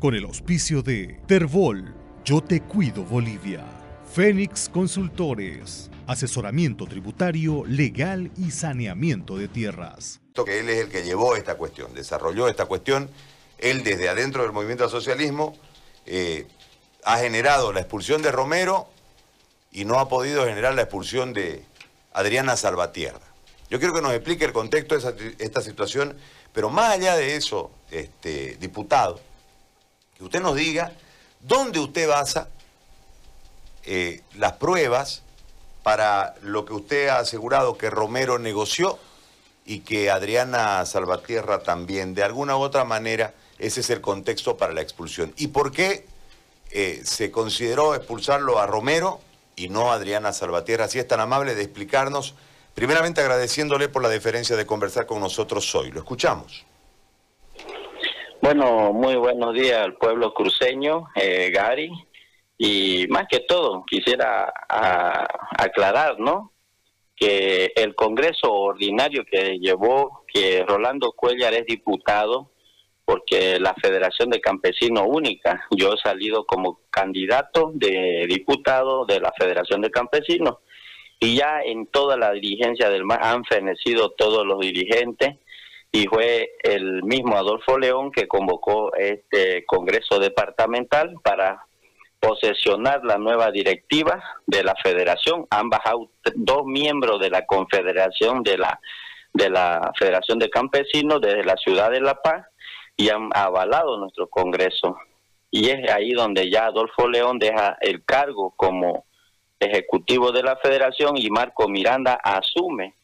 con el auspicio de Terbol, Yo Te Cuido Bolivia, Fénix Consultores, asesoramiento tributario, legal y saneamiento de tierras. Que él es el que llevó esta cuestión, desarrolló esta cuestión, él desde adentro del movimiento al socialismo eh, ha generado la expulsión de Romero y no ha podido generar la expulsión de Adriana Salvatierra. Yo quiero que nos explique el contexto de esta situación, pero más allá de eso, este, diputado, usted nos diga dónde usted basa eh, las pruebas para lo que usted ha asegurado que Romero negoció y que Adriana Salvatierra también. De alguna u otra manera, ese es el contexto para la expulsión. ¿Y por qué eh, se consideró expulsarlo a Romero y no a Adriana Salvatierra? Si es tan amable de explicarnos, primeramente agradeciéndole por la deferencia de conversar con nosotros hoy. Lo escuchamos. Bueno, muy buenos días al pueblo cruceño, eh, Gary. Y más que todo, quisiera aclarar, ¿no? Que el Congreso ordinario que llevó que Rolando Cuellar es diputado, porque la Federación de Campesinos única, yo he salido como candidato de diputado de la Federación de Campesinos, y ya en toda la dirigencia del MAS han fenecido todos los dirigentes, y fue el mismo Adolfo León que convocó este Congreso Departamental para posesionar la nueva directiva de la federación. Bajado dos miembros de la confederación de la, de la Federación de Campesinos desde la ciudad de La Paz y han avalado nuestro Congreso. Y es ahí donde ya Adolfo León deja el cargo como ejecutivo de la federación y Marco Miranda asume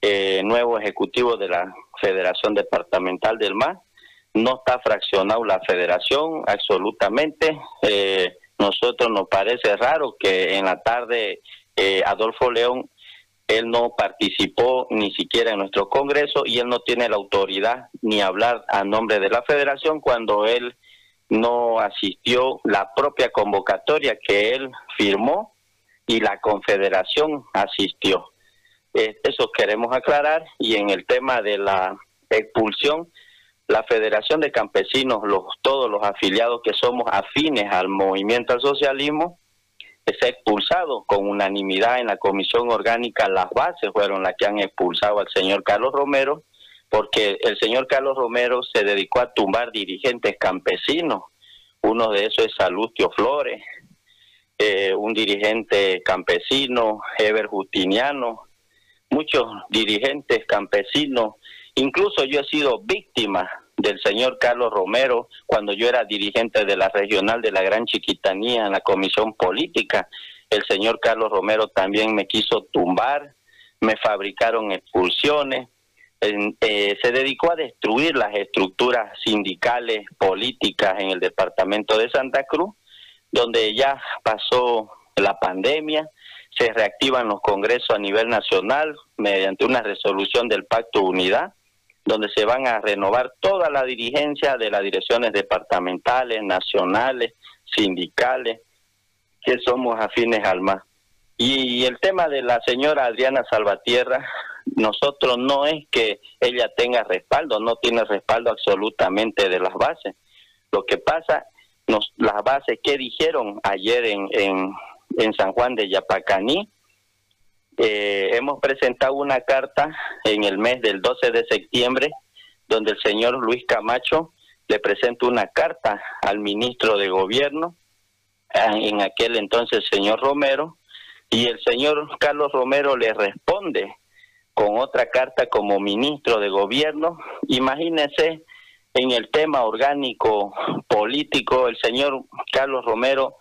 eh, nuevo ejecutivo de la Federación Departamental del MAR. No está fraccionado la federación absolutamente. Eh, nosotros nos parece raro que en la tarde eh, Adolfo León, él no participó ni siquiera en nuestro Congreso y él no tiene la autoridad ni hablar a nombre de la federación cuando él no asistió la propia convocatoria que él firmó y la confederación asistió. Eh, eso queremos aclarar y en el tema de la expulsión, la Federación de Campesinos, los, todos los afiliados que somos afines al movimiento al socialismo, se ha expulsado con unanimidad en la comisión orgánica, las bases fueron las que han expulsado al señor Carlos Romero, porque el señor Carlos Romero se dedicó a tumbar dirigentes campesinos, uno de esos es Salustio Flores, eh, un dirigente campesino, Eber Justiniano, muchos dirigentes campesinos, incluso yo he sido víctima del señor Carlos Romero cuando yo era dirigente de la regional de la Gran Chiquitanía en la comisión política. El señor Carlos Romero también me quiso tumbar, me fabricaron expulsiones, eh, se dedicó a destruir las estructuras sindicales, políticas en el departamento de Santa Cruz, donde ya pasó la pandemia, se reactivan los congresos a nivel nacional mediante una resolución del Pacto Unidad, donde se van a renovar toda la dirigencia de las direcciones departamentales, nacionales, sindicales, que somos afines al MAS. Y el tema de la señora Adriana Salvatierra, nosotros no es que ella tenga respaldo, no tiene respaldo absolutamente de las bases. Lo que pasa, nos, las bases que dijeron ayer en, en, en San Juan de Yapacaní, eh, hemos presentado una carta en el mes del 12 de septiembre, donde el señor Luis Camacho le presenta una carta al ministro de Gobierno, en aquel entonces señor Romero, y el señor Carlos Romero le responde con otra carta como ministro de Gobierno. Imagínense en el tema orgánico político, el señor Carlos Romero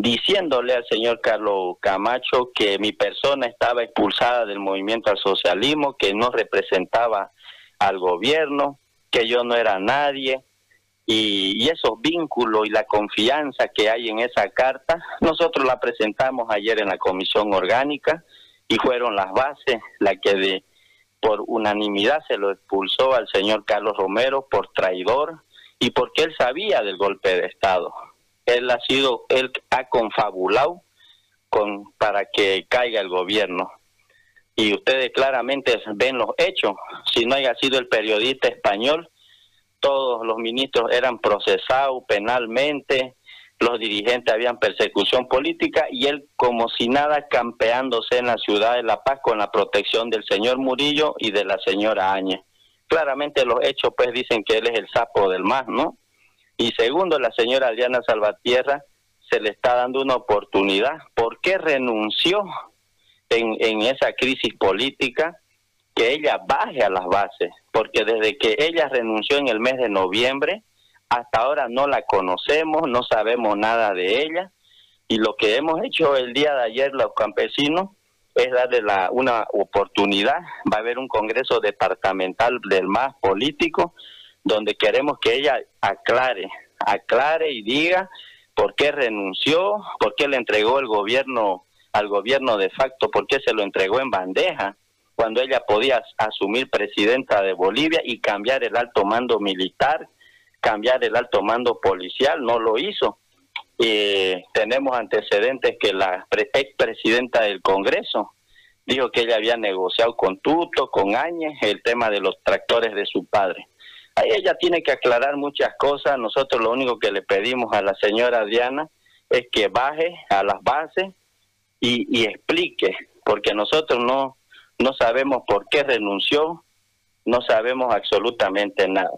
diciéndole al señor Carlos Camacho que mi persona estaba expulsada del movimiento al socialismo, que no representaba al gobierno, que yo no era nadie. Y, esos vínculos y la confianza que hay en esa carta, nosotros la presentamos ayer en la comisión orgánica y fueron las bases las que de, por unanimidad se lo expulsó al señor Carlos Romero por traidor y porque él sabía del golpe de Estado él ha sido, él ha confabulado con, para que caiga el gobierno. Y ustedes claramente ven los hechos. Si no haya sido el periodista español todos los ministros eran procesados penalmente, los dirigentes habían persecución política y él como si nada campeándose en la ciudad de La Paz con la protección del señor Murillo y de la señora Áñez. Claramente los hechos pues dicen que él es el sapo del más, ¿no? Y segundo, la señora Adriana Salvatierra se le está dando una oportunidad. ¿Por qué renunció en, en esa crisis política? Que ella baje a las bases, porque desde que ella renunció en el mes de noviembre, hasta ahora no la conocemos, no sabemos nada de ella, y lo que hemos hecho el día de ayer los campesinos es darle una oportunidad. Va a haber un congreso departamental del MAS político, donde queremos que ella aclare, aclare y diga por qué renunció, por qué le entregó el gobierno al gobierno de facto, por qué se lo entregó en bandeja, cuando ella podía asumir presidenta de Bolivia y cambiar el alto mando militar, cambiar el alto mando policial, no lo hizo. Eh, tenemos antecedentes que la expresidenta del Congreso dijo que ella había negociado con Tuto, con Áñez, el tema de los tractores de su padre. Ahí ella tiene que aclarar muchas cosas. Nosotros lo único que le pedimos a la señora Diana es que baje a las bases y, explique, porque nosotros no, no sabemos por qué renunció, no sabemos absolutamente nada.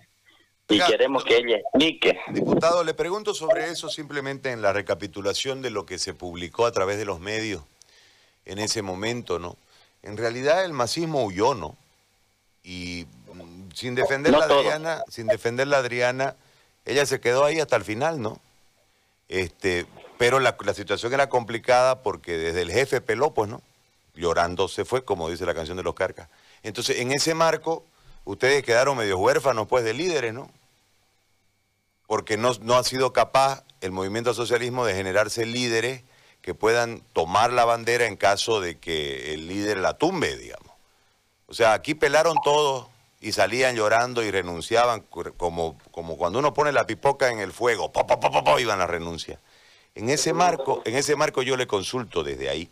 Y queremos que ella explique. Diputado, le pregunto sobre eso simplemente en la recapitulación de lo que se publicó a través de los medios en ese momento, ¿no? En realidad el masismo huyó, ¿no? Y sin defender la Adriana, sin defender la Adriana, ella se quedó ahí hasta el final, ¿no? Este, pero la, situación era complicada porque desde el jefe peló, pues, ¿no? Llorando se fue, como dice la canción de los Carcas. Entonces, en ese marco, ustedes quedaron medio huérfanos, pues, de líderes, ¿no? Porque no, no ha sido capaz el movimiento socialismo de generarse líderes que puedan tomar la bandera en caso de que el líder la tumbe, digamos. O sea, aquí pelaron todos y salían llorando y renunciaban como, como cuando uno pone la pipoca en el fuego, po, po, iban a renuncia. En ese marco, en ese marco yo le consulto desde ahí.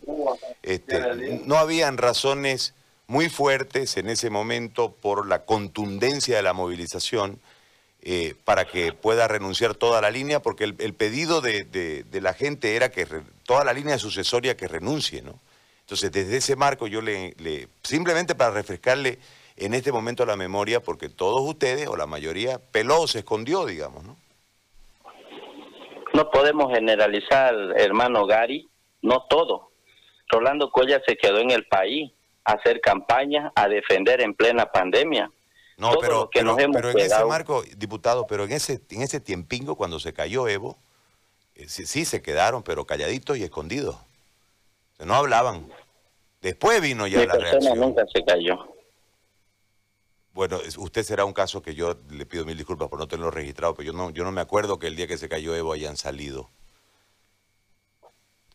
Este, no habían razones muy fuertes en ese momento por la contundencia de la movilización eh, para que pueda renunciar toda la línea, porque el, pedido de, de, la gente era que toda la línea sucesoria que renuncie, ¿no? Entonces, desde ese marco yo le simplemente para refrescarle en este momento la memoria porque todos ustedes, o la mayoría, peló, se escondió, digamos, ¿no? No podemos generalizar, hermano Gary, no todo. Rolando Cuella se quedó en el país a hacer campaña, a defender en plena pandemia. No, pero, pero, en ese marco, diputado, pero en ese, en ese tiempingo cuando se cayó Evo, eh, sí, sí, se quedaron, pero calladitos y escondidos. no hablaban. Después vino ya la reacción. nunca se cayó. Bueno, usted será un caso que yo le pido mil disculpas por no tenerlo registrado, pero yo no, yo no me acuerdo que el día que se cayó Evo hayan salido.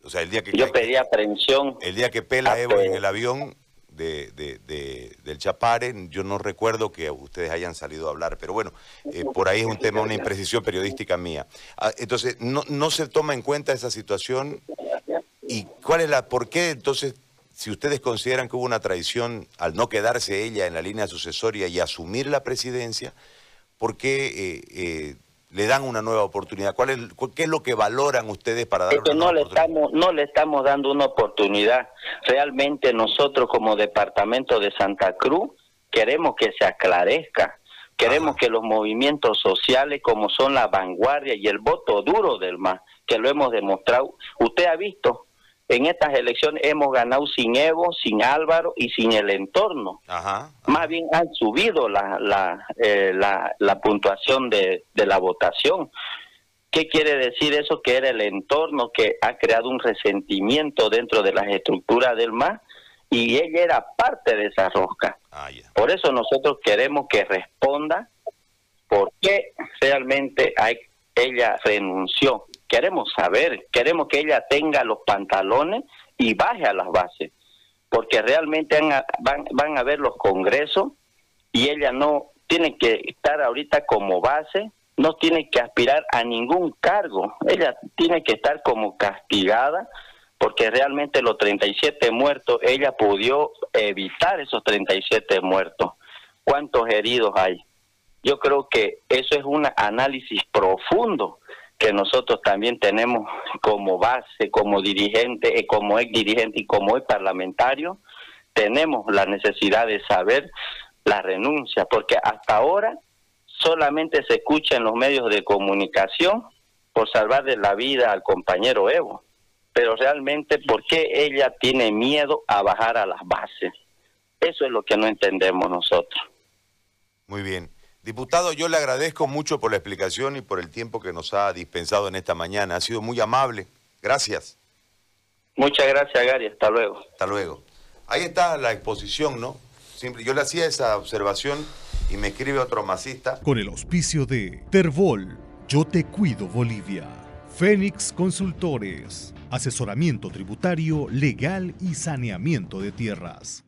O sea, el día que... Yo pedí aprehensión. El día que pela Evo en el avión de, de, del Chapare, yo no recuerdo que ustedes hayan salido a hablar, pero bueno, eh, por ahí es un tema, una imprecisión periodística mía. Ah, entonces, no, no se toma en cuenta esa situación y cuál es la, por qué entonces si ustedes consideran que hubo una traición al no quedarse ella en la línea sucesoria y asumir la presidencia, ¿por qué eh, eh, le dan una nueva oportunidad? ¿Cuál es, ¿Qué es lo que valoran ustedes para dar una no le Estamos, no le estamos dando una oportunidad. Realmente nosotros como departamento de Santa Cruz queremos que se aclarezca. Queremos que los movimientos sociales como son la vanguardia y el voto duro del MAS, que lo hemos demostrado, usted ha visto en estas elecciones hemos ganado sin Evo, sin Álvaro y sin el entorno. Más bien han subido la, la, eh, la, puntuación de, de, la votación. ¿Qué quiere decir eso? Que era el entorno que ha creado un resentimiento dentro de las estructuras del MAS y ella era parte de esa rosca. Ah, por eso nosotros queremos que responda por qué realmente hay, ella renunció queremos saber, queremos que ella tenga los pantalones y baje a las bases, porque realmente van, a ver los congresos y ella no tiene que estar ahorita como base, no tiene que aspirar a ningún cargo, ella tiene que estar como castigada porque realmente los 37 muertos, ella pudo evitar esos 37 muertos. ¿Cuántos heridos hay? Yo creo que eso es un análisis profundo que nosotros también tenemos como base, como dirigente, eh, como ex dirigente y como ex parlamentario, tenemos la necesidad de saber la renuncia, porque hasta ahora solamente se escucha en los medios de comunicación por salvarle la vida al compañero Evo, pero realmente ¿por qué ella tiene miedo a bajar a las bases? Eso es lo que no entendemos nosotros. Muy bien. Diputado, yo le agradezco mucho por la explicación y por el tiempo que nos ha dispensado en esta mañana. Ha sido muy amable. Gracias. Muchas gracias, Gary. Hasta luego. Hasta luego. Ahí está la exposición, ¿no? Siempre, yo le hacía esa observación y me escribe otro masista. Con el auspicio de Terbol, Yo Te Cuido Bolivia. Fénix Consultores. Asesoramiento tributario, legal y saneamiento de tierras.